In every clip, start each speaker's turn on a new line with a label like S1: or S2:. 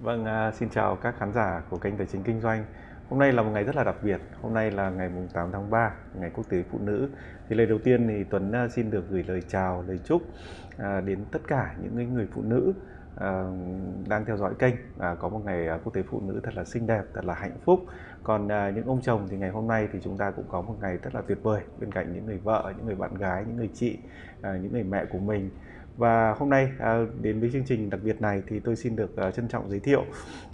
S1: Vâng, à, xin chào các khán giả của kênh Tài chính Kinh doanh. Hôm nay là một ngày rất là đặc biệt. Hôm nay là ngày 8 tháng 3, ngày quốc tế phụ nữ. Thì lời đầu tiên thì Tuấn à, xin được gửi lời chào, lời chúc à, đến tất cả những người phụ nữ đang theo dõi kênh có một ngày quốc tế phụ nữ thật là xinh đẹp, thật là hạnh phúc. Còn những ông chồng thì ngày hôm nay thì chúng ta cũng có một ngày rất là tuyệt vời bên cạnh những người vợ, những người bạn gái, những người chị, những người mẹ của mình và hôm nay à, đến với chương trình đặc biệt này thì tôi xin được à, trân trọng giới thiệu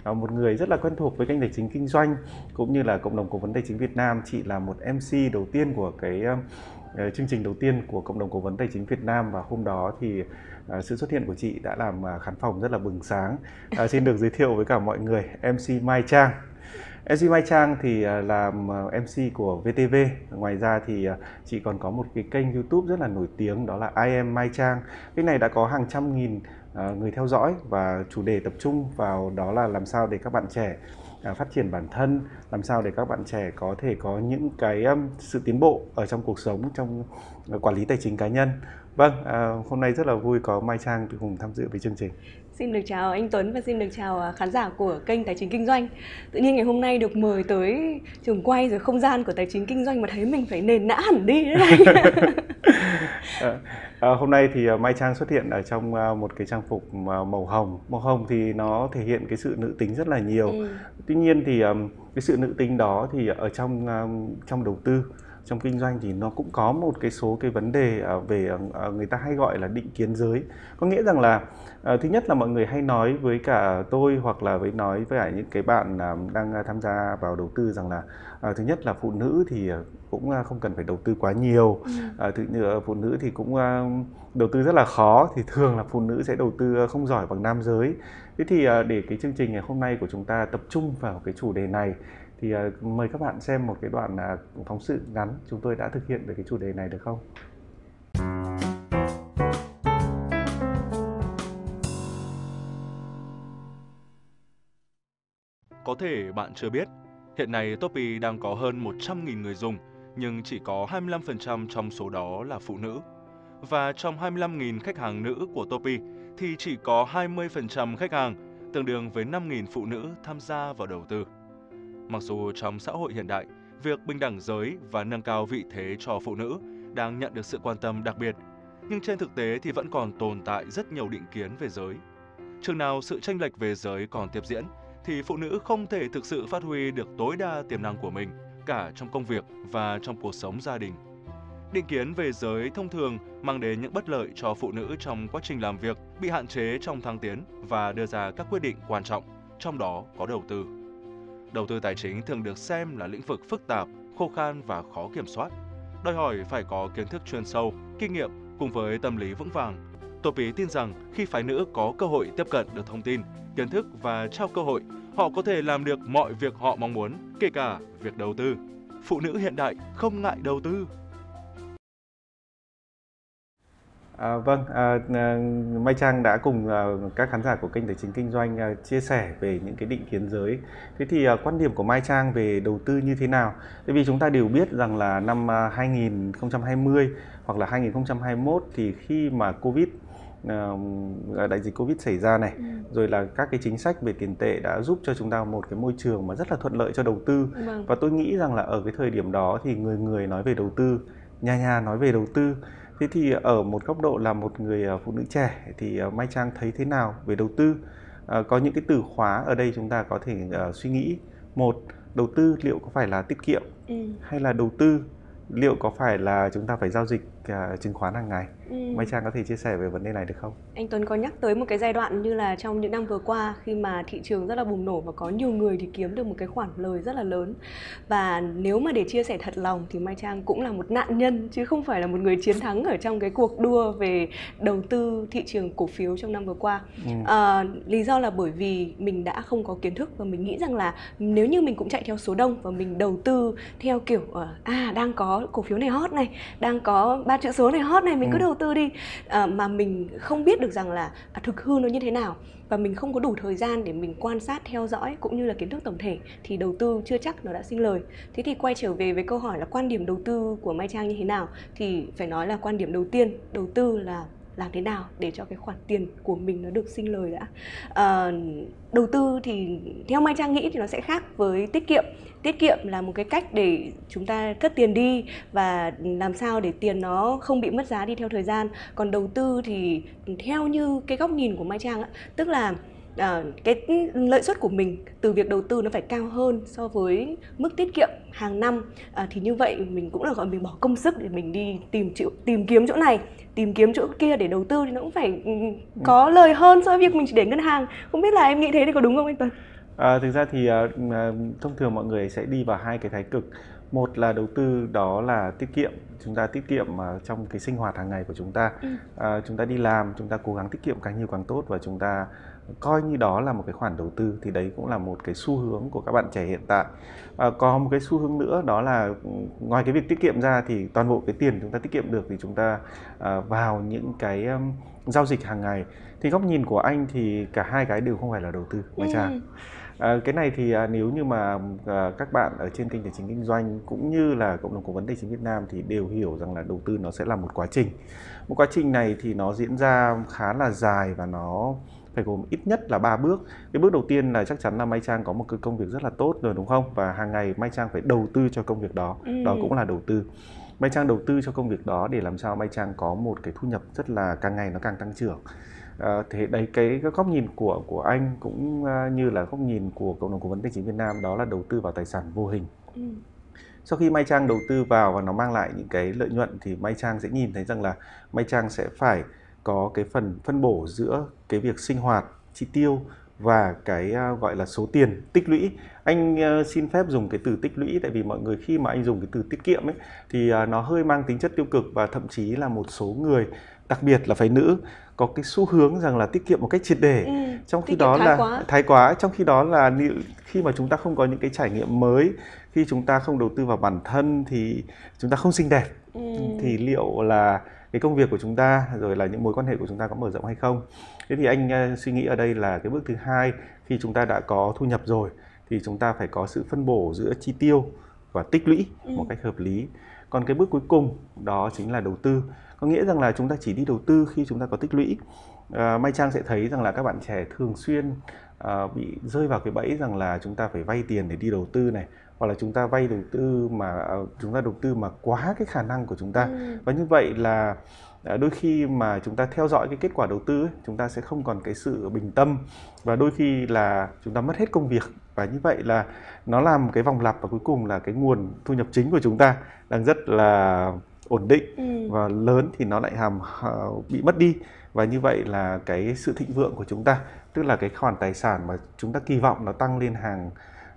S1: à, một người rất là quen thuộc với kênh tài chính kinh doanh cũng như là cộng đồng cố vấn tài chính Việt Nam. Chị là một MC đầu tiên của cái à, ờ, chương trình đầu tiên của cộng đồng cố vấn tài chính Việt Nam và hôm đó thì à, sự xuất hiện của chị đã làm à, khán phòng rất là bừng sáng. Xin được giới thiệu với cả mọi người MC Mai Trang. MC Mai Trang thì à, làm à, MC của VTV. Ngoài ra thì à, chị còn có một cái kênh YouTube rất là nổi tiếng đó là I am Mai Trang. Cái này đã có hàng trăm nghìn người theo dõi và chủ đề tập trung vào đó là làm sao để các bạn trẻ phát triển bản thân, làm sao để các bạn trẻ có thể có những cái sự tiến bộ ở trong cuộc sống trong quản lý tài chính cá nhân. Vâng, hôm nay rất là vui có Mai Trang cùng tham dự với chương trình.
S2: Xin được chào anh Tuấn và xin được chào à, khán giả của kênh Tài chính Kinh doanh. Tự nhiên ngày hôm nay được mời tới trường quay rồi không gian của Tài chính Kinh doanh mà thấy mình phải nền nã hẳn đi đấy
S1: à, hôm nay thì à, Mai Trang xuất hiện ở trong một cái trang phục màu hồng. Màu hồng thì nó thể hiện cái sự nữ tính rất là nhiều. Ừ. Tuy nhiên thì cái sự nữ tính đó thì ở trong trong đầu tư trong kinh doanh thì nó cũng có một cái số cái vấn đề về người ta hay gọi là định kiến giới có nghĩa rằng là À, thứ nhất là mọi người hay nói với cả tôi hoặc là với nói với cả những cái bạn à, đang tham gia vào đầu tư rằng là à, thứ nhất là phụ nữ thì cũng không cần phải đầu tư quá nhiều. À, thứ nữa phụ nữ thì cũng đầu tư rất là khó thì thường là phụ nữ sẽ đầu tư không giỏi bằng nam giới. Thế thì để cái chương trình ngày hôm nay của chúng ta tập trung vào cái chủ đề này thì mời các bạn xem một cái đoạn phóng sự ngắn chúng tôi đã thực hiện về cái chủ đề này được không
S3: Có thể bạn chưa biết, hiện nay Topi đang có hơn 100.000 người dùng, nhưng chỉ có 25% trong số đó là phụ nữ. Và trong 25.000 khách hàng nữ của Topi thì chỉ có 20% khách hàng, tương đương với 5.000 phụ nữ tham gia vào đầu tư. Mặc dù trong xã hội hiện đại, việc bình đẳng giới và nâng cao vị thế cho phụ nữ đang nhận được sự quan tâm đặc biệt, nhưng trên thực tế thì vẫn còn tồn tại rất nhiều định kiến về giới. Chừng nào sự tranh lệch về giới còn tiếp diễn thì phụ nữ không thể thực sự phát huy được tối đa tiềm năng của mình cả trong công việc và trong cuộc sống gia đình. Định kiến về giới thông thường mang đến những bất lợi cho phụ nữ trong quá trình làm việc, bị hạn chế trong thăng tiến và đưa ra các quyết định quan trọng, trong đó có đầu tư. Đầu tư tài chính thường được xem là lĩnh vực phức tạp, khô khan và khó kiểm soát, đòi hỏi phải có kiến thức chuyên sâu, kinh nghiệm cùng với tâm lý vững vàng. Tổ Pí tin rằng khi phái nữ có cơ hội tiếp cận được thông tin kiến thức và trao cơ hội, họ có thể làm được mọi việc họ mong muốn, kể cả việc đầu tư. Phụ nữ hiện đại không ngại đầu tư.
S1: À, vâng, à, à, Mai Trang đã cùng à, các khán giả của kênh Tài chính Kinh doanh à, chia sẻ về những cái định kiến giới. Thế thì à, quan điểm của Mai Trang về đầu tư như thế nào? Tại vì chúng ta đều biết rằng là năm à, 2020 hoặc là 2021 thì khi mà Covid uh, đại dịch covid xảy ra này ừ. rồi là các cái chính sách về tiền tệ đã giúp cho chúng ta một cái môi trường mà rất là thuận lợi cho đầu tư vâng. và tôi nghĩ rằng là ở cái thời điểm đó thì người người nói về đầu tư nhà nhà nói về đầu tư thế thì ở một góc độ là một người ờ, phụ nữ trẻ thì ờ, mai trang thấy thế nào về đầu tư à, có những cái từ khóa ở đây chúng ta có thể uh, suy nghĩ một đầu tư liệu có phải là tiết kiệm ừ. hay là đầu tư liệu có phải là chúng ta phải giao dịch uh, chứng khoán hàng ngày ừ. Mai Trang có thể chia sẻ về vấn đề này được không?
S2: Anh Tuấn có nhắc tới một cái giai đoạn như là trong những năm vừa qua khi mà thị trường rất là bùng nổ và có nhiều người thì kiếm được một cái khoản lời rất là lớn và nếu mà để chia sẻ thật lòng thì Mai Trang cũng là một nạn nhân chứ không phải là một người chiến thắng ở trong cái cuộc đua về đầu tư thị trường cổ phiếu trong năm vừa qua. Ừ. À, lý do là bởi vì mình đã không có kiến thức và mình nghĩ rằng là nếu như mình cũng chạy theo số đông và mình đầu tư theo kiểu à đang có cổ phiếu này hot này, đang có ba chữ số này hot này mình ừ. cứ đầu tư đi. À, mà mình không biết được rằng là à, thực hư nó như thế nào. Và mình không có đủ thời gian để mình quan sát theo dõi cũng như là kiến thức tổng thể thì đầu tư chưa chắc nó đã sinh lời. Thế thì quay trở về với câu hỏi là quan điểm đầu tư của mai trang như thế nào thì phải nói là quan điểm đầu tiên đầu tư là làm thế nào để cho cái khoản tiền của mình nó được sinh lời đã. À, đầu tư thì theo mai trang nghĩ thì nó sẽ khác với tiết kiệm. Tiết kiệm là một cái cách để chúng ta cất tiền đi và làm sao để tiền nó không bị mất giá đi theo thời gian. Còn đầu tư thì theo như cái góc nhìn của mai trang á tức là à, cái lợi suất của mình từ việc đầu tư nó phải cao hơn so với mức tiết kiệm hàng năm. À, thì như vậy mình cũng là gọi mình bỏ công sức để mình đi tìm chịu tìm kiếm chỗ này tìm kiếm chỗ kia để đầu tư thì nó cũng phải ừ, có lời hơn so với việc mình chỉ để ngân hàng. Không biết là em nghĩ thế thì có đúng không anh Tuấn?
S1: À, thực ra thì uh, thông thường mọi người sẽ đi vào hai cái thái cực. Một là đầu tư đó là tiết kiệm. Chúng ta tiết kiệm uh, trong cái sinh hoạt hàng ngày của chúng ta. Ừ. uh, chúng ta đi làm chúng ta cố gắng tiết kiệm càng nhiều càng tốt và chúng ta coi như đó là một cái khoản đầu tư thì đấy cũng là một cái xu hướng của các bạn trẻ hiện tại à, có một cái xu hướng nữa đó là ừ, ngoài cái việc tiết kiệm ra thì toàn bộ cái tiền chúng ta tiết kiệm được thì chúng ta à, vào những cái um, giao dịch hàng ngày thì góc nhìn của anh thì cả hai cái đều không phải là đầu tư Mai Trang ừ. À, cái này thì à, nếu như mà à, các bạn ở trên kênh tài chính kinh doanh cũng như là cộng đồng cố vấn tài chính Việt Nam thì đều hiểu rằng là đầu tư nó sẽ là một quá trình. Một quá trình này thì nó diễn ra khá là dài và nó phải gồm ít nhất là ba bước. Cái bước đầu tiên là chắc chắn là Mai Trang có một cái công việc rất là tốt rồi đúng không? Và hàng ngày Mai Trang phải đầu tư cho công việc đó. Ừ. đó cũng là đầu tư. Mai Trang đầu tư cho công việc đó để làm sao Mai Trang có một cái thu nhập rất là càng ngày nó càng tăng trưởng. À, thế đấy cái, cái góc nhìn của của anh cũng uh, như là góc nhìn của cộng đồng cố vấn tài chính Việt Nam đó là đầu tư vào tài sản vô hình. Ừ. sau khi Mai Trang đầu tư vào và nó mang lại những cái lợi nhuận thì Mai Trang sẽ nhìn thấy rằng là Mai Trang sẽ phải có cái phần phân bổ giữa cái việc sinh hoạt chi tiêu và cái uh, gọi là số tiền tích lũy anh uh, xin phép dùng cái từ tích lũy tại vì mọi người khi mà anh dùng cái từ tiết kiệm ấy thì uh, nó hơi mang tính chất tiêu cực và thậm chí là một số người đặc biệt là phải nữ có cái xu hướng rằng là tiết kiệm một cách triệt để ừ, trong khi đó thái là quá. thái quá trong khi đó là khi mà chúng ta không có những cái trải nghiệm mới khi chúng ta không đầu tư vào bản thân thì chúng ta không xinh đẹp ừ. thì liệu là cái công việc của chúng ta rồi là những mối quan hệ của chúng ta có mở rộng hay không. Thế thì anh uh, suy nghĩ ở đây là cái bước thứ hai khi chúng ta đã có thu nhập rồi thì chúng ta phải có sự phân bổ giữa chi tiêu và tích lũy ừ. một cách hợp lý. Còn cái bước cuối cùng đó chính là đầu tư. Có nghĩa rằng là chúng ta chỉ đi đầu tư khi chúng ta có tích lũy. À, Mai Trang sẽ thấy rằng là các bạn trẻ thường xuyên à, bị rơi vào cái bẫy rằng là chúng ta phải vay tiền để đi đầu tư này hoặc là chúng ta vay đầu tư mà uh, chúng ta đầu tư mà quá cái khả năng của chúng ta. Ừ. và như vậy là uh, đôi khi mà chúng ta theo dõi cái kết quả đầu tư ấy, chúng ta sẽ không còn cái sự bình tâm. Và đôi khi là chúng ta mất hết công việc. Và như vậy là nó làm cái vòng lặp và cuối cùng là cái nguồn thu nhập chính của chúng ta đang rất là ổn định. Ừ. và lớn thì nó lại hàm bị mất đi. Và như vậy là cái sự thịnh vượng của chúng ta tức là cái khoản tài sản mà chúng ta kỳ vọng nó tăng lên hàng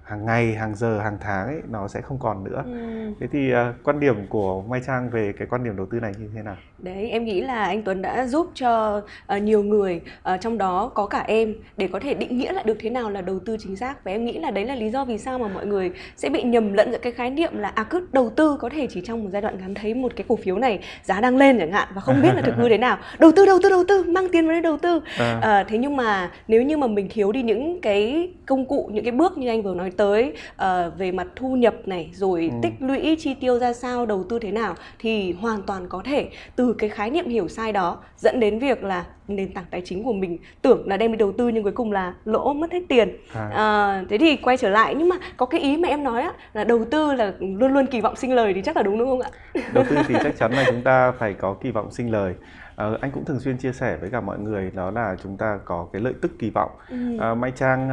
S1: hàng ngày hàng giờ hàng tháng ấy nó sẽ không còn nữa ừ. thế thì uh, quan điểm của mai trang về cái quan điểm đầu tư này như thế nào
S2: đấy em nghĩ là anh tuấn đã giúp cho uh, nhiều người uh, trong đó có cả em để có thể định nghĩa lại được thế nào là đầu tư chính xác và em nghĩ là đấy là lý do vì sao mà mọi người sẽ bị nhầm lẫn giữa cái khái niệm là à cứ đầu tư có thể chỉ trong một giai đoạn ngắn thấy một cái cổ phiếu này giá đang lên chẳng hạn và không biết là thực hư thế nào đầu tư đầu tư đầu tư mang tiền vào đây đầu tư à. uh, thế nhưng mà nếu như mà mình thiếu đi những cái công cụ những cái bước như anh vừa nói tới uh, về mặt thu nhập này rồi ừ. tích lũy chi tiêu ra sao đầu tư thế nào thì hoàn toàn có thể từ cái khái niệm hiểu sai đó dẫn đến việc là nền tảng tài chính của mình tưởng là đem đi đầu tư nhưng cuối cùng là lỗ mất hết tiền. À. À, thế thì quay trở lại nhưng mà có cái ý mà em nói á là đầu tư là luôn luôn kỳ vọng sinh lời thì chắc là đúng đúng không ạ?
S1: Đầu tư thì chắc chắn là chúng ta phải có kỳ vọng sinh lời. À, anh cũng thường xuyên chia sẻ với cả mọi người đó là chúng ta có cái lợi tức kỳ vọng. Ừ. à, mai trang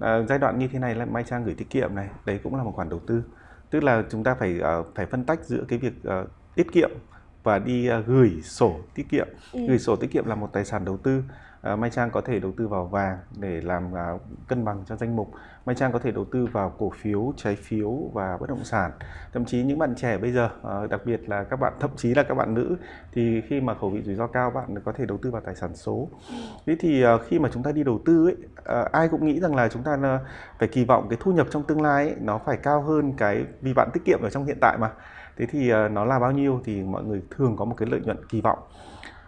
S1: à, giai đoạn như thế này là Mai Trang gửi tiết kiệm này đấy cũng là một khoản đầu tư. Tức là chúng ta phải uh, phải phân tách giữa cái việc uh, tiết kiệm và đi uh, gửi sổ tiết kiệm. Ừ. gửi sổ tiết kiệm là một tài sản đầu tư. Uh, Mai Trang có thể đầu tư vào vàng để làm uh, cân bằng cho danh mục. Mai Trang có thể đầu tư vào cổ phiếu trái phiếu và bất động sản. Thậm chí những bạn trẻ bây giờ đặc biệt là các bạn thậm chí là các bạn nữ thì khi mà khẩu vị rủi ro cao bạn có thể đầu tư vào tài sản số. Ừ. thế thì khi mà chúng ta đi đầu tư ấy ai cũng nghĩ rằng là chúng ta phải kỳ vọng cái thu nhập trong tương lai ấy, nó phải cao hơn cái vì bạn tiết kiệm ở trong hiện tại mà thế thì uh, nó là bao nhiêu thì mọi người thường có một cái lợi nhuận kỳ vọng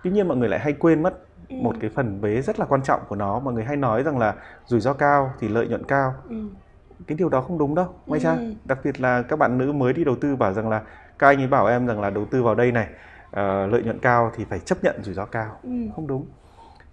S1: tuy nhiên mọi người lại hay quên mất ừ. một cái phần vế rất là quan trọng của nó mọi người hay nói rằng là rủi ro cao thì lợi nhuận cao ừ. cái điều đó không đúng đâu may ừ. đặc biệt là các bạn nữ mới đi đầu tư bảo rằng là các anh ấy bảo em rằng là đầu tư vào đây này lợi nhuận cao thì phải chấp nhận rủi ro cao
S2: Ừ.
S1: không đúng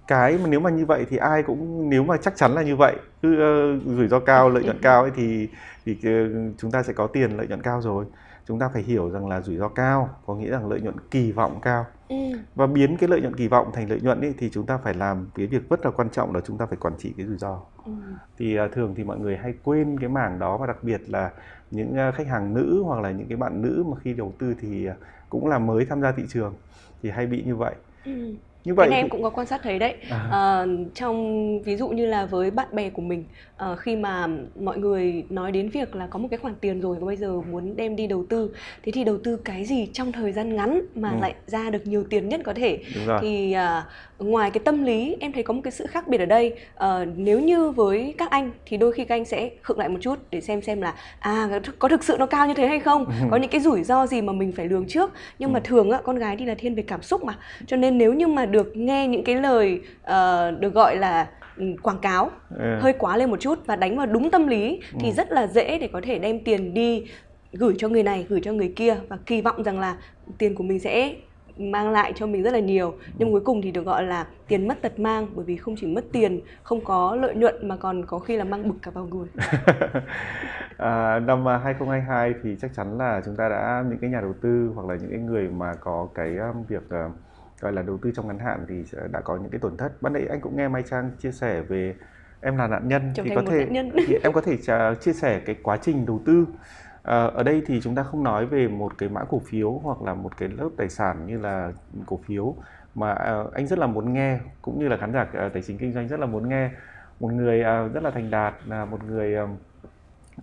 S1: cái mà nếu mà như vậy thì ai cũng nếu mà chắc chắn là như vậy cứ uh, rủi ro cao lợi nhuận cao ấy thì thì uh, chúng ta sẽ có tiền lợi nhuận cao rồi chúng ta phải hiểu rằng là rủi ro cao có nghĩa rằng lợi nhuận kỳ vọng cao
S2: Ừ.
S1: và biến cái lợi nhuận kỳ vọng thành lợi nhuận ấy, thì chúng ta phải làm cái việc rất là quan trọng là chúng ta phải quản trị cái rủi ro
S2: Ừ.
S1: thì uh, thường thì mọi người hay quên cái mảng đó và đặc biệt là những uh, khách hàng nữ hoặc là những cái bạn nữ mà khi đầu tư thì uh, cũng là mới tham gia thị trường thì hay bị như vậy
S2: Ừ.
S1: như
S2: Cái
S1: vậy
S2: này
S1: thì-
S2: em cũng có quan sát thấy đấy.
S1: À.
S2: Ờ, trong ví dụ như là với bạn bè của mình, ờ, khi mà mọi người nói đến việc là có một cái khoản tiền rồi và bây giờ muốn đem đi đầu tư, thế thì đầu tư cái gì trong thời gian ngắn mà
S1: Ừ.
S2: lại ra được nhiều tiền nhất có thể? Thì à, ngoài cái tâm lý em thấy có một cái sự khác biệt ở đây. Ờ, nếu như với các anh thì đôi khi các anh sẽ khựng lại một chút để xem xem là à có thực sự nó cao như thế hay không? Có những cái rủi ro gì mà mình phải lường trước. Nhưng mà
S1: Ừ.
S2: thường á con gái thì là thiên về cảm xúc mà. Cho nên nếu như mà được nghe những cái lời ờ, được gọi là ừ, quảng cáo
S1: Ừ.
S2: hơi quá lên một chút và đánh vào đúng tâm lý thì
S1: Ừ.
S2: rất là dễ để có thể đem tiền đi gửi cho người này, gửi cho người kia và kỳ vọng rằng là tiền của mình sẽ mang lại cho mình rất là nhiều nhưng cuối cùng thì được gọi là tiền mất tật mang bởi vì không chỉ mất tiền không có lợi nhuận mà còn có khi là mang bực cả vào người
S1: à, năm à, 2022 thì chắc chắn là chúng ta đã những cái nhà đầu tư hoặc là những cái người mà có cái việc à, gọi là đầu tư trong ngắn hạn thì đã có những cái tổn thất. Ban nãy anh cũng nghe Mai Trang chia sẻ về em là nạn nhân
S2: Trở
S1: thì có thể thì em có thể trả- chia sẻ cái quá trình đầu tư. À, ở đây thì chúng ta không nói về một cái mã cổ phiếu hoặc là một cái lớp tài sản như là cổ phiếu mà à, anh rất là muốn nghe cũng như là khán giả à, tài chính kinh doanh rất là muốn nghe. Một người à, rất là thành đạt là một người à,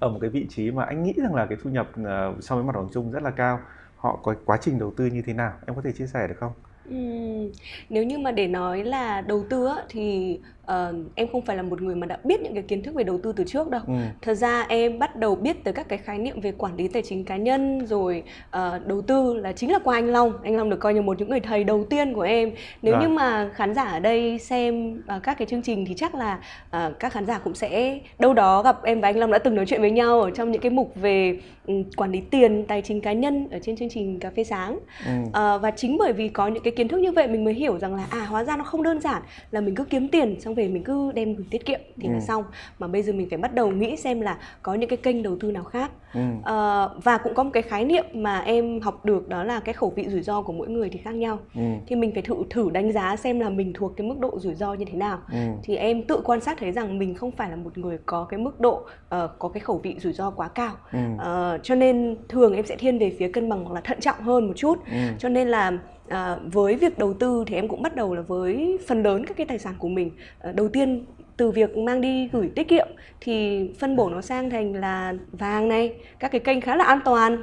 S1: ở một cái vị trí mà anh nghĩ rằng là cái thu nhập à, so với mặt bằng chung rất là cao. Họ có quá trình đầu tư như thế nào? Em có thể chia sẻ được không
S2: Ừm, nếu như mà để nói là đầu tư á, thì ờ, em không phải là một người mà đã biết những cái kiến thức về đầu tư từ trước đâu
S1: ừ.
S2: Thật ra em bắt đầu biết tới các cái khái niệm về quản lý tài chính cá nhân rồi ờ, đầu tư là chính là qua anh Long. Anh Long được coi như một những người thầy đầu tiên của em. Nếu
S1: Rồi.
S2: như mà khán giả ở đây xem ờ, các cái chương trình thì chắc là ờ, các khán giả cũng sẽ đâu đó gặp em và anh Long đã từng nói chuyện với nhau ở trong những cái mục về ừ, quản lý tiền, tài chính cá nhân ở trên chương trình cà phê sáng.
S1: Ừ.
S2: Ờ, và chính bởi vì có những cái kiến thức như vậy mình mới hiểu rằng là à hóa ra nó không đơn giản là mình cứ kiếm tiền xong về mình cứ đem gửi tiết kiệm thì là
S1: Ừ.
S2: xong mà bây giờ mình phải bắt đầu nghĩ xem là có những cái kênh đầu tư nào khác
S1: Ừ.
S2: Ờ, và cũng có một cái khái niệm mà em học được đó là cái khẩu vị rủi ro của mỗi người thì khác nhau
S1: Ừ.
S2: thì mình phải thử thử đánh giá xem là mình thuộc cái mức độ rủi ro như thế nào
S1: Ừ.
S2: thì em tự quan sát thấy rằng mình không phải là một người có cái mức độ ờ, có cái khẩu vị rủi ro quá cao
S1: Ừ.
S2: Ờ, cho nên thường em sẽ thiên về phía cân bằng hoặc là thận trọng hơn một chút
S1: Ừ.
S2: cho nên là à, với việc đầu tư thì em cũng bắt đầu là với phần lớn các cái tài sản của mình. À, đầu tiên từ việc mang đi gửi tiết kiệm thì phân bổ nó sang thành là vàng này các cái kênh khá là an toàn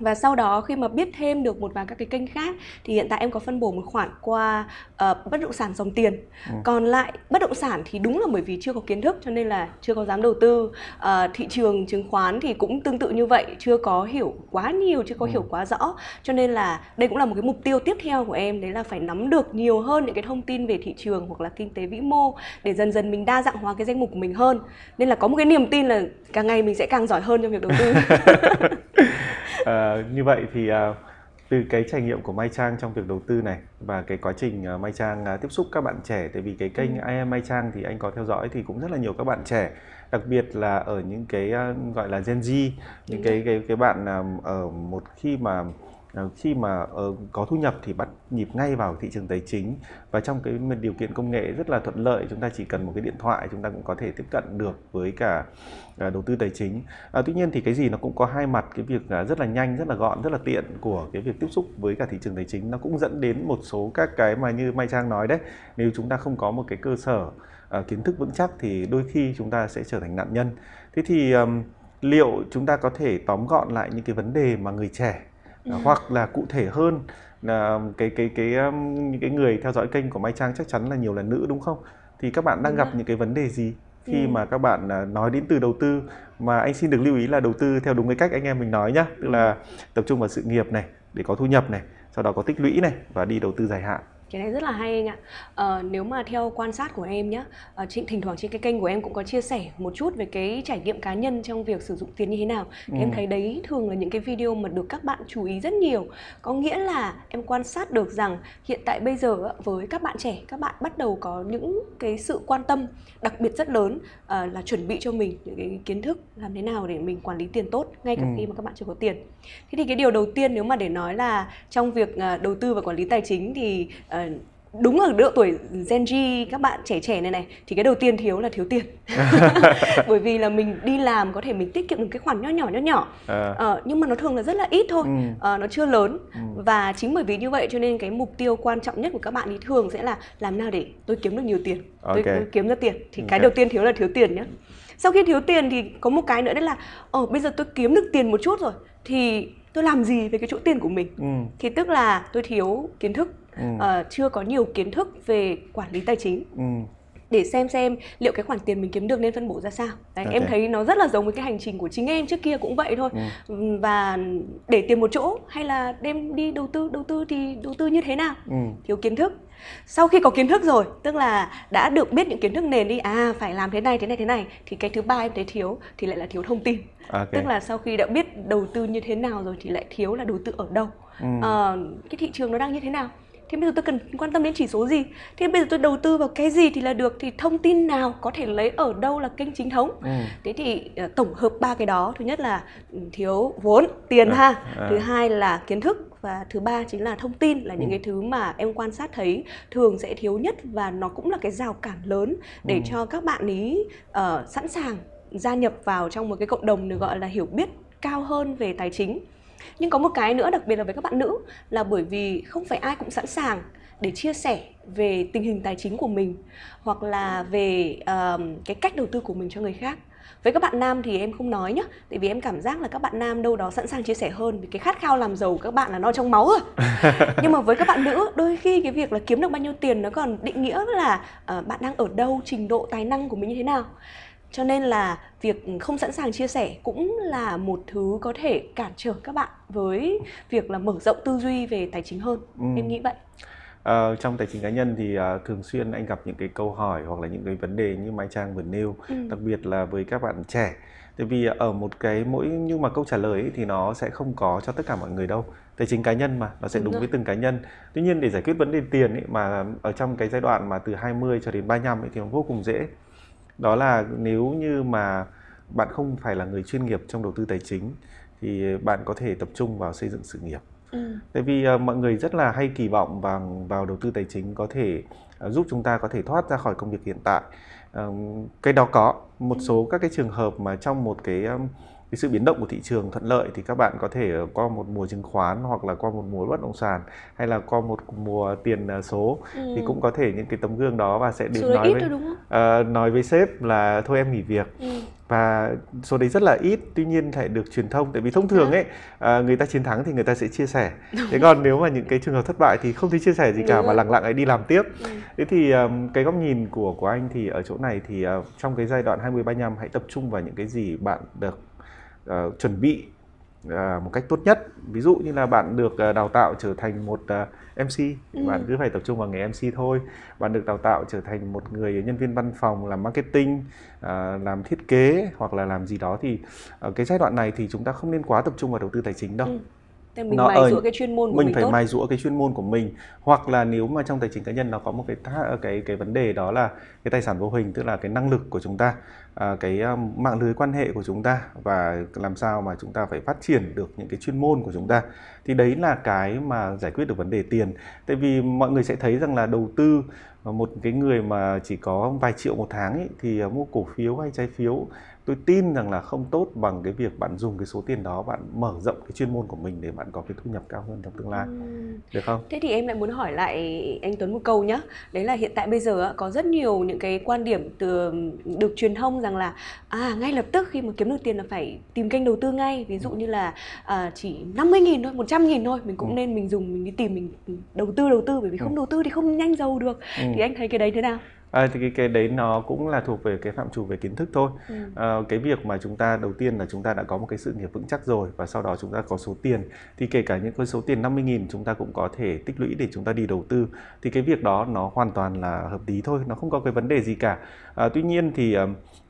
S2: và sau đó khi mà biết thêm được một vài các cái kênh khác thì hiện tại em có phân bổ một khoản qua ờ, bất động sản dòng tiền.
S1: Ừ.
S2: còn lại bất động sản thì đúng là bởi vì chưa có kiến thức cho nên là chưa có dám đầu tư. Ờ, thị trường chứng khoán thì cũng tương tự như vậy chưa có hiểu quá nhiều chưa có
S1: Ừ.
S2: hiểu quá rõ. Cho nên là đây cũng là một cái mục tiêu tiếp theo của em đấy là phải nắm được nhiều hơn những cái thông tin về thị trường hoặc là kinh tế vĩ mô để dần dần mình đa dạng hóa cái danh mục của mình hơn. Nên là có một cái niềm tin là càng ngày mình sẽ càng giỏi hơn trong việc đầu tư
S1: Ờ, như vậy thì à, từ cái trải nghiệm của Mai Trang trong việc đầu tư này và cái quá trình à, Mai Trang à, tiếp xúc các bạn trẻ tại vì cái kênh
S2: Ừ.
S1: I am Mai Trang thì anh có theo dõi thì cũng rất là nhiều các bạn trẻ đặc biệt là ở những cái à, gọi là Gen Z những cái cái cái bạn à, ở một khi mà Ờ, khi mà ờ, có thu nhập thì bắt nhịp ngay vào thị trường tài chính. Và trong cái điều kiện công nghệ rất là thuận lợi chúng ta chỉ cần một cái điện thoại chúng ta cũng có thể tiếp cận được với cả à, đầu tư tài chính. À, tuy nhiên thì cái gì nó cũng có hai mặt. Cái việc à, rất là nhanh rất là gọn rất là tiện của cái việc tiếp xúc với cả thị trường tài chính nó cũng dẫn đến một số các cái mà như Mai Trang nói đấy. Nếu chúng ta không có một cái cơ sở à, kiến thức vững chắc thì đôi khi chúng ta sẽ trở thành nạn nhân. Thế thì um, liệu chúng ta có thể tóm gọn lại những cái vấn đề mà người trẻ
S2: Ừ.
S1: hoặc là cụ thể hơn là cái cái cái những cái người theo dõi kênh của Mai Trang chắc chắn là nhiều là nữ đúng không? Thì các bạn đang
S2: Đúng
S1: gặp những cái vấn đề gì khi
S2: Ừ.
S1: mà các bạn à, nói đến từ đầu tư? Mà anh xin được lưu ý là đầu tư theo đúng cái cách anh em mình nói nhá tức là tập trung vào sự nghiệp này để có thu nhập này sau đó có tích lũy này và đi đầu tư dài hạn
S2: cái này rất là hay anh ạ à, nếu mà theo quan sát của em nhé à, trên thỉnh thoảng trên cái kênh của em cũng có chia sẻ một chút về cái trải nghiệm cá nhân trong việc sử dụng tiền như thế nào ừ. em thấy đấy thường là những cái video mà được các bạn chú ý rất nhiều có nghĩa là em quan sát được rằng hiện tại bây giờ với các bạn trẻ các bạn bắt đầu có những cái sự quan tâm đặc biệt rất lớn à, là chuẩn bị cho mình những cái kiến thức làm thế nào để mình quản lý tiền tốt ngay cả ừ. khi mà các bạn chưa có tiền thế thì cái điều đầu tiên nếu mà để nói là trong việc đầu tư và quản lý tài chính thì uh, đúng ở độ tuổi Gen Z các bạn trẻ trẻ này này thì cái đầu tiên thiếu là thiếu tiền bởi vì là mình đi làm có thể mình tiết kiệm được cái khoản nhỏ nhỏ nhỏ nhỏ à. ờ, nhưng mà nó thường là rất là ít thôi ừ. ờ, nó chưa lớn ừ. và chính bởi vì như vậy cho nên cái mục tiêu quan trọng nhất của các bạn thì thường sẽ là làm nào để tôi kiếm được nhiều tiền okay. tôi, tôi kiếm ra tiền thì okay. cái đầu tiên thiếu là thiếu tiền nhé sau khi thiếu tiền thì có một cái nữa đấy là ờ bây giờ tôi kiếm được tiền một chút rồi thì tôi làm gì với cái chỗ tiền của mình ừ. thì tức là tôi thiếu kiến thức ừ. uh, chưa có nhiều kiến thức về quản lý tài chính ừ để xem xem liệu cái khoản tiền mình kiếm được nên phân bổ ra sao Đấy, okay. em thấy nó rất là giống với cái hành trình của chính em trước kia cũng vậy thôi ừ. và để tiền một chỗ hay là đem đi đầu tư đầu tư thì đầu tư như thế nào ừ. thiếu kiến thức sau khi có kiến thức rồi tức là đã được biết những kiến thức nền đi à phải làm thế này thế này thế này thì cái thứ ba em thấy thiếu thì lại là thiếu thông tin okay. tức là sau khi đã biết đầu tư như thế nào rồi thì lại thiếu là đầu tư ở đâu ừ. à, cái thị trường nó đang như thế nào thì bây giờ tôi cần quan tâm đến chỉ số gì thì bây giờ tôi đầu tư vào cái gì thì là được thì thông tin nào có thể lấy ở đâu là kênh chính thống ừ. thế thì uh, tổng hợp ba cái đó thứ nhất là ừ, thiếu vốn tiền à, ha à. thứ hai là kiến thức và thứ ba chính là thông tin là những ừ. cái thứ mà em quan sát thấy thường sẽ thiếu nhất và nó cũng là cái rào cản lớn để ừ. cho các bạn ý uh, sẵn sàng gia nhập vào trong một cái cộng đồng được gọi là hiểu biết cao hơn về tài chính nhưng có một cái nữa đặc biệt là với các bạn nữ là bởi vì không phải ai cũng sẵn sàng để chia sẻ về tình hình tài chính của mình hoặc là về uh, cái cách đầu tư của mình cho người khác. Với các bạn nam thì em không nói nhá tại vì em cảm giác là các bạn nam đâu đó sẵn sàng chia sẻ hơn vì cái khát khao làm giàu của các bạn là nó trong máu rồi. Nhưng mà với các bạn nữ đôi khi cái việc là kiếm được bao nhiêu tiền nó còn định nghĩa là uh, bạn đang ở đâu trình độ tài năng của mình như thế nào cho nên là việc không sẵn sàng chia sẻ cũng là một thứ có thể cản trở các bạn với việc là mở rộng tư duy về tài chính hơn ừ. em nghĩ vậy
S1: Uh, trong tài chính cá nhân thì uh, thường xuyên anh gặp những cái câu hỏi hoặc là những cái vấn đề như Mai Trang vừa nêu, ừ. đặc biệt là với các bạn trẻ. Tại vì ở một cái mỗi nhưng mà câu trả lời ấy, thì nó sẽ không có cho tất cả mọi người đâu. Tài chính cá nhân mà nó sẽ đúng, đúng với từng cá nhân. Tuy nhiên để giải quyết vấn đề tiền ấy mà ở trong cái giai đoạn mà từ 20 cho đến 35 ấy thì nó vô cùng dễ đó là nếu như mà bạn không phải là người chuyên nghiệp trong đầu tư tài chính thì bạn có thể tập trung vào xây dựng sự nghiệp ừ. tại vì uh, mọi người rất là hay kỳ vọng vào vào đầu tư tài chính có thể uh, giúp chúng ta có thể thoát ra khỏi công việc hiện tại uh, cái đó có một ừ. số các cái trường hợp mà trong một cái um, cái sự biến động của thị trường thuận lợi thì các bạn có thể qua một mùa chứng khoán hoặc là qua một mùa bất động sản hay là qua một mùa tiền à, số ừ. thì cũng có thể những cái tấm gương đó và sẽ đến nói với uh, nói với sếp là thôi em nghỉ việc. Ừ. và số đấy rất là ít tuy nhiên phải được truyền thông. Tại vì thông thường ấy uh, người ta chiến thắng thì người ta sẽ chia sẻ. Thế còn nếu mà những cái trường hợp thất bại thì không thấy chia sẻ gì cả mà lặng lặng ấy đi làm tiếp. Ừ. thế thì cái góc nhìn của của anh thì ở chỗ này thì trong cái giai đoạn 20 35 hãy tập trung vào những cái gì bạn được uh, chuẩn bị uh, một cách tốt nhất. Ví dụ như là bạn được uh, đào tạo trở thành một uh, MC ừ. bạn cứ phải tập trung vào nghề MC thôi. Bạn được đào tạo trở thành một người nhân viên văn phòng làm marketing uh, làm thiết kế hoặc là làm gì đó thì uh, cái giai đoạn này thì chúng ta không nên quá tập trung vào đầu tư tài chính đâu. Ừ
S2: Thế mình nó mài rũa cái chuyên môn của
S1: mình,
S2: mình
S1: phải
S2: tốt.
S1: mài rũa cái chuyên môn của mình. Hoặc là nếu mà trong tài chính cá nhân nó có một cái cái cái vấn đề đó là cái tài sản vô hình tức là cái năng lực của chúng ta à, cái um, mạng lưới quan hệ của chúng ta và làm sao mà chúng ta phải phát triển được những cái chuyên môn của chúng ta. Thì đấy là cái mà giải quyết được vấn đề tiền. Tại vì mọi người sẽ thấy rằng là đầu tư một cái người mà chỉ có vài triệu một tháng ấy, thì mua cổ phiếu hay trái phiếu tôi tin rằng là không tốt bằng cái việc bạn dùng cái số tiền đó bạn mở rộng cái chuyên môn của mình để bạn có cái thu nhập cao hơn trong tương lai ừ. được không
S2: thế thì em lại muốn hỏi lại anh Tuấn một câu nhé đấy là hiện tại bây giờ có rất nhiều những cái quan điểm từ được truyền thông rằng là à ngay lập tức khi mà kiếm được tiền là phải tìm kênh đầu tư ngay ví dụ như là à, chỉ 50 nghìn thôi 100 nghìn thôi mình cũng ừ. nên mình dùng mình đi tìm mình đầu tư đầu tư bởi vì không ừ. đầu tư thì không nhanh giàu được ừ. thì anh thấy cái đấy thế nào
S1: À, thì cái cái đấy nó cũng là thuộc về cái phạm trù về kiến thức thôi.
S2: Ừ.
S1: À, cái việc mà chúng ta đầu tiên là chúng ta đã có một cái sự nghiệp vững chắc rồi và sau đó chúng ta có số tiền thì kể cả những cái số tiền 50.000 chúng ta cũng có thể tích lũy để chúng ta đi đầu tư thì cái việc đó nó hoàn toàn là hợp lý thôi, nó không có cái vấn đề gì cả. À, tuy nhiên thì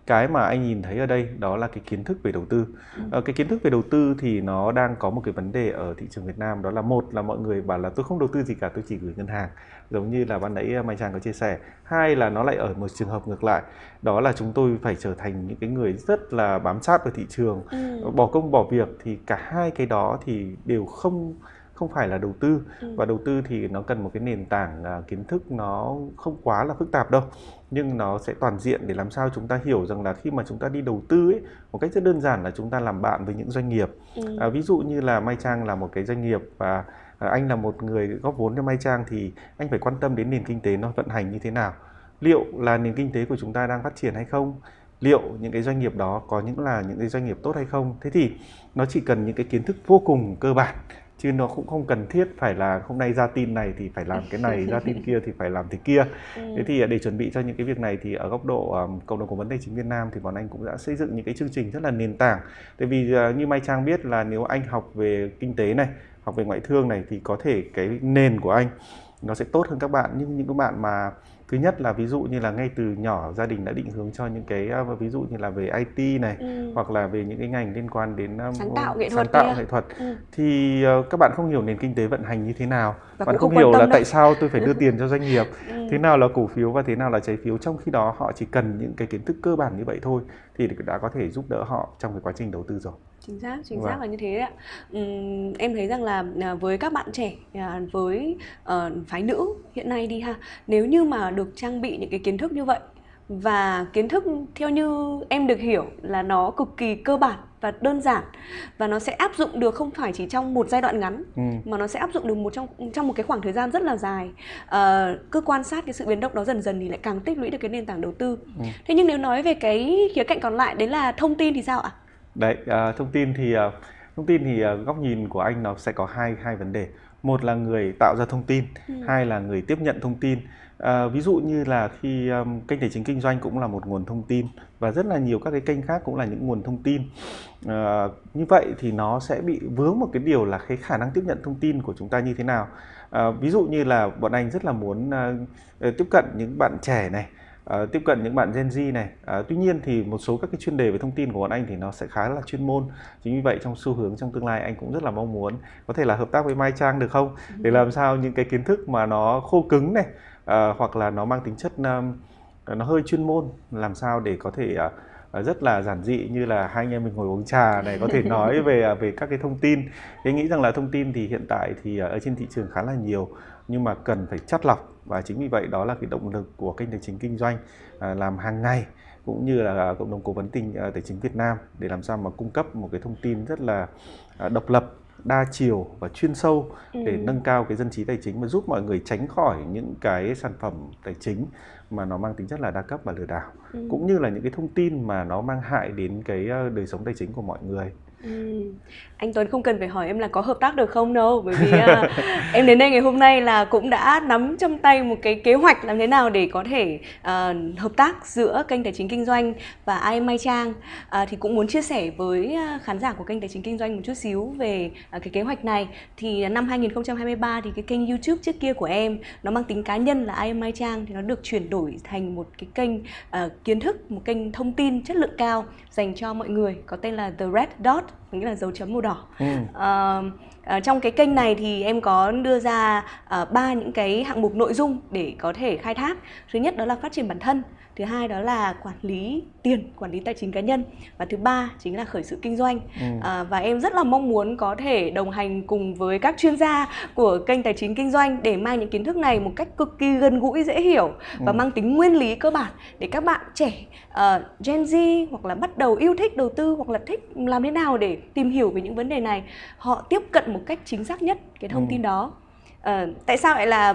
S1: cái mà anh nhìn thấy ở đây đó là cái kiến thức về đầu tư. À, cái kiến thức về đầu tư thì nó đang có một cái vấn đề ở thị trường Việt Nam đó là một là mọi người bảo là tôi không đầu tư gì cả tôi chỉ gửi ngân hàng. Giống như là ban nãy Mai Trang có chia sẻ. Hai là nó lại ở một trường hợp ngược lại đó là chúng tôi phải trở thành những cái người rất là bám sát vào thị trường. Ừ. bỏ công bỏ việc thì cả hai cái đó thì đều không không phải là đầu tư. Ừ. và đầu tư thì nó cần một cái nền tảng uh, kiến thức nó không quá là phức tạp đâu. Nhưng nó sẽ toàn diện để làm sao chúng ta hiểu rằng là khi mà chúng ta đi đầu tư ấy một cách rất đơn giản là chúng ta làm bạn với những doanh nghiệp. Ừ. à, ví dụ như là Mai Trang là một cái doanh nghiệp và à, anh là một người góp vốn cho Mai Trang thì anh phải quan tâm đến nền kinh tế nó vận hành như thế nào. Liệu là nền kinh tế của chúng ta đang phát triển hay không? Liệu những cái doanh nghiệp đó có những là những cái doanh nghiệp tốt hay không? Thế thì nó chỉ cần những cái kiến thức vô cùng cơ bản chứ nó cũng không cần thiết phải là hôm nay ra tin này thì phải làm cái này ra tin kia thì phải làm thế kia. Ừ. thế thì để chuẩn bị cho những cái việc này thì ở góc độ um, cộng đồng cố vấn tài chính Việt Nam thì bọn anh cũng đã xây dựng những cái chương trình rất là nền tảng. Tại vì uh, như Mai Trang biết là nếu anh học về kinh tế này học về ngoại thương này thì có thể cái nền của anh nó sẽ tốt hơn các bạn. Nhưng những các bạn mà thứ nhất là ví dụ như là ngay từ nhỏ gia đình đã định hướng cho những cái ví dụ như là về IT này ừ. hoặc là về những cái ngành liên quan đến
S2: sáng tạo nghệ
S1: sáng
S2: thuật
S1: tạo nghệ thuật ừ. thì uh, các bạn không hiểu nền kinh tế vận hành như thế nào và bạn không, không hiểu là đâu. tại sao tôi phải đưa tiền cho doanh nghiệp ừ. thế nào là cổ phiếu và thế nào là trái phiếu trong khi đó họ chỉ cần những cái kiến thức cơ bản như vậy thôi thì đã có thể giúp đỡ họ trong cái quá trình đầu tư rồi
S2: chính xác chính vâng. xác là như thế đấy ạ uhm, em thấy rằng là à, với các bạn trẻ à, với uh, phái nữ hiện nay đi ha nếu như mà được trang bị những cái kiến thức như vậy và kiến thức theo như em được hiểu là nó cực kỳ cơ bản và đơn giản và nó sẽ áp dụng được không phải chỉ trong một giai đoạn ngắn ừ. mà nó sẽ áp dụng được một trong trong một cái khoảng thời gian rất là dài à, cứ quan sát cái sự biến động đó dần dần thì lại càng tích lũy được cái nền tảng đầu tư ừ. thế nhưng nếu nói về cái khía cạnh còn lại đấy là thông tin thì sao ạ
S1: đấy à, thông tin thì à, thông tin thì à, góc nhìn của anh nó sẽ có hai hai vấn đề. Một là người tạo ra thông tin ừ. hai là người tiếp nhận thông tin. À, ví dụ như là khi um, kênh tài chính kinh doanh cũng là một nguồn thông tin và rất là nhiều các cái kênh khác cũng là những nguồn thông tin. À, như vậy thì nó sẽ bị vướng một cái điều là cái khả năng tiếp nhận thông tin của chúng ta như thế nào. À, ví dụ như là bọn anh rất là muốn uh, tiếp cận những bạn trẻ này uh, tiếp cận những bạn Gen Z này. Uh, tuy nhiên thì một số các cái chuyên đề về thông tin của bọn anh thì nó sẽ khá là chuyên môn. Chính vì vậy trong xu hướng trong tương lai anh cũng rất là mong muốn có thể là hợp tác với Mai Trang được không? Để làm sao những cái kiến thức mà nó khô cứng này uh, hoặc là nó mang tính chất um, nó hơi chuyên môn làm sao để có thể uh, rất là giản dị như là hai anh em mình ngồi uống trà này có thể nói về về các cái thông tin. Thế nghĩ rằng là thông tin thì hiện tại thì ở trên thị trường khá là nhiều nhưng mà cần phải chắt lọc và chính vì vậy đó là cái động lực của kênh tài chính kinh doanh à, làm hàng ngày cũng như là cộng đồng cố vấn tình à, tài chính Việt Nam để làm sao mà cung cấp một cái thông tin rất là à, độc lập đa chiều và chuyên sâu để ừ. nâng cao cái dân trí tài chính và giúp mọi người tránh khỏi những cái sản phẩm tài chính mà nó mang tính chất là đa cấp và lừa đảo ừ. cũng như là những cái thông tin mà nó mang hại đến cái đời sống tài chính của mọi người
S2: Ừ. Anh Tuấn không cần phải hỏi em là có hợp tác được không đâu bởi vì à, em đến đây ngày hôm nay là cũng đã nắm trong tay một cái kế hoạch làm thế nào để có thể à, hợp tác giữa kênh tài chính kinh doanh và ai Mai Trang. À, thì cũng muốn chia sẻ với à, khán giả của kênh tài chính kinh doanh một chút xíu về à, cái kế hoạch này. Thì năm 2023 thì cái kênh YouTube trước kia của em nó mang tính cá nhân là ai Mai Trang thì nó được chuyển đổi thành một cái kênh à, kiến thức một kênh thông tin chất lượng cao dành cho mọi người có tên là The Red Dot nghĩa là dấu chấm màu đỏ. Ừ. à, trong cái kênh này thì em có đưa ra ờ, ba những cái hạng mục nội dung để có thể khai thác. Thứ nhất đó là phát triển bản thân thứ hai đó là quản lý tiền quản lý tài chính cá nhân và thứ ba chính là khởi sự kinh doanh ừ. à, và em rất là mong muốn có thể đồng hành cùng với các chuyên gia của kênh tài chính kinh doanh để mang những kiến thức này một cách cực kỳ gần gũi dễ hiểu ừ. và mang tính nguyên lý cơ bản để các bạn trẻ uh, Gen Z hoặc là bắt đầu yêu thích đầu tư hoặc là thích làm thế nào để tìm hiểu về những vấn đề này họ tiếp cận một cách chính xác nhất cái thông ừ. tin đó À, tại sao lại là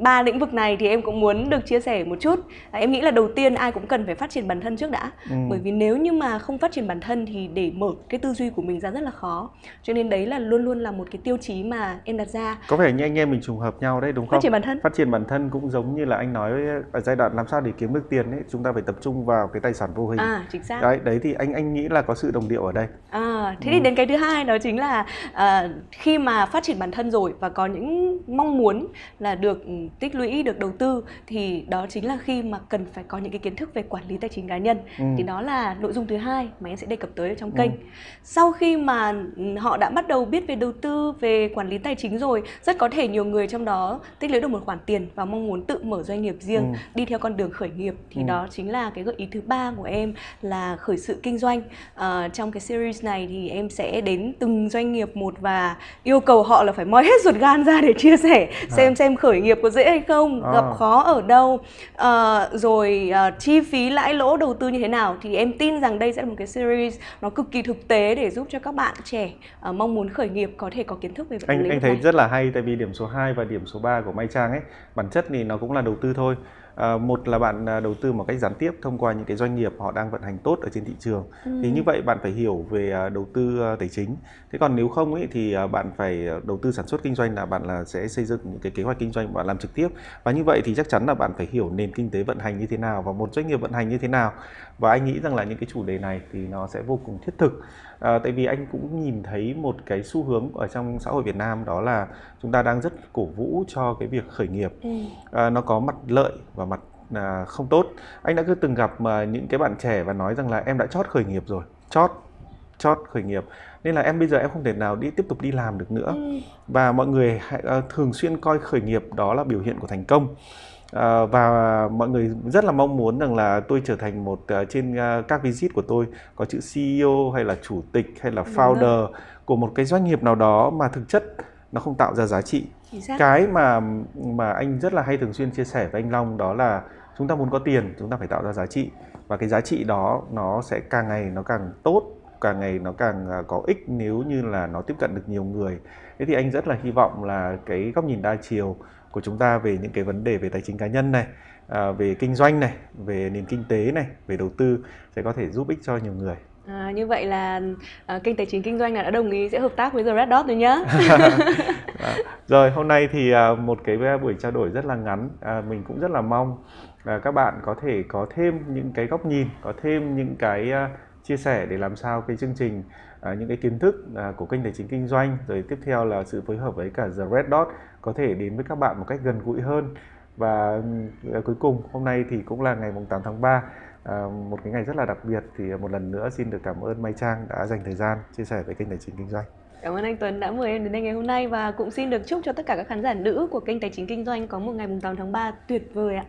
S2: ba lĩnh vực này thì em cũng muốn được chia sẻ một chút. À, em nghĩ là đầu tiên ai cũng cần phải phát triển bản thân trước đã. Ừ. Bởi vì nếu như mà không phát triển bản thân thì để mở cái tư duy của mình ra rất là khó. Cho nên đấy là luôn luôn là một cái tiêu chí mà em đặt ra.
S1: Có vẻ như anh em mình trùng hợp nhau đấy đúng không?
S2: Phát triển bản thân.
S1: Phát triển bản thân cũng giống như là anh nói ở giai đoạn làm sao để kiếm được tiền ấy, chúng ta phải tập trung vào cái tài sản vô hình.
S2: À, chính xác.
S1: Đấy, đấy thì anh anh nghĩ là có sự đồng điệu ở đây.
S2: À, thế ừ. thì đến cái thứ hai đó chính là uh, khi mà phát triển bản thân rồi và có những mong muốn là được ừ, tích lũy được đầu tư thì đó chính là khi mà cần phải có những cái kiến thức về quản lý tài chính cá nhân ừ. thì đó là nội dung thứ hai mà em sẽ đề cập tới ở trong kênh ừ. sau khi mà ừ, họ đã bắt đầu biết về đầu tư về quản lý tài chính rồi rất có thể nhiều người trong đó tích lũy được một khoản tiền và mong muốn tự mở doanh nghiệp riêng ừ. đi theo con đường khởi nghiệp thì ừ. đó chính là cái gợi ý thứ ba của em là khởi sự kinh doanh uh, trong cái series này thì em sẽ đến từng doanh nghiệp một và yêu cầu họ là phải moi hết ruột gan ra để chia sẻ à. xem xem khởi nghiệp có dễ hay không à. gặp khó ở đâu à, rồi à, chi phí lãi lỗ đầu tư như thế nào thì em tin rằng đây sẽ là một cái series nó cực kỳ thực tế để giúp cho các bạn trẻ à, mong muốn khởi nghiệp có thể có kiến thức về
S1: anh anh thấy này. rất là hay tại vì điểm số 2 và điểm số 3 của Mai Trang ấy bản chất thì nó cũng là đầu tư thôi À, một là bạn à, đầu tư một cách gián tiếp thông qua những cái doanh nghiệp họ đang vận hành tốt ở trên thị trường. Ừ. thì như vậy bạn phải hiểu về à, đầu tư tài chính. Thế còn nếu không ấy thì bạn phải đầu tư sản xuất kinh doanh là bạn là sẽ xây dựng những cái kế hoạch kinh doanh bạn làm trực tiếp. Và như vậy thì chắc chắn là bạn phải hiểu nền kinh tế vận hành như thế nào và một doanh nghiệp vận hành như thế nào. Và anh nghĩ rằng là những cái chủ đề này thì nó sẽ vô cùng thiết thực. À, tại vì anh cũng nhìn thấy một cái xu hướng ở trong xã hội Việt Nam đó là chúng ta đang rất cổ vũ cho cái việc khởi nghiệp. Ừ. à, nó có mặt lợi và à, không tốt. Anh đã cứ từng gặp mà những cái bạn trẻ và nói rằng là em đã chót khởi nghiệp rồi chót chót khởi nghiệp. Nên là em bây giờ em không thể nào đi tiếp tục đi làm được nữa. Ừ. và mọi người uh, thường xuyên coi khởi nghiệp đó là biểu hiện của thành công. À, và mọi người rất là mong muốn rằng là tôi trở thành một uh, trên uh, các visit của tôi có chữ CEO hay là chủ tịch hay là founder của một cái doanh nghiệp nào đó mà thực chất nó không tạo ra giá trị. Cái mà mà anh rất là hay thường xuyên chia sẻ với anh Long đó là chúng ta muốn có tiền chúng ta phải tạo ra giá trị. Và cái giá trị đó nó sẽ càng ngày nó càng tốt càng ngày nó càng có ích nếu như là nó tiếp cận được nhiều người. Thế thì anh rất là hy vọng là cái góc nhìn đa chiều của chúng ta về những cái vấn đề về tài chính cá nhân này à, về kinh doanh này về nền kinh tế này về đầu tư sẽ có thể giúp ích cho nhiều người.
S2: À, như vậy là à, kênh tài chính kinh doanh là đã đồng ý sẽ hợp tác với The Red Dot rồi nhá.
S1: à, rồi hôm nay thì à, một cái buổi trao đổi rất là ngắn, à, mình cũng rất là mong và các bạn có thể có thêm những cái góc nhìn, có thêm những cái à, chia sẻ để làm sao cái chương trình à, những cái kiến thức à, của kênh tài chính kinh doanh rồi tiếp theo là sự phối hợp với cả The Red Dot có thể đến với các bạn một cách gần gũi hơn và à, cuối cùng hôm nay thì cũng là ngày mùng 8 tháng 3 à, một cái ngày rất là đặc biệt thì một lần nữa xin được cảm ơn Mai Trang đã dành thời gian chia sẻ với kênh tài chính kinh doanh.
S2: Cảm ơn anh Tuấn đã mời em đến đây ngày hôm nay và cũng xin được chúc cho tất cả các khán giả nữ của kênh Tài chính Kinh doanh có một ngày mùng 8 tháng 3 tuyệt vời ạ.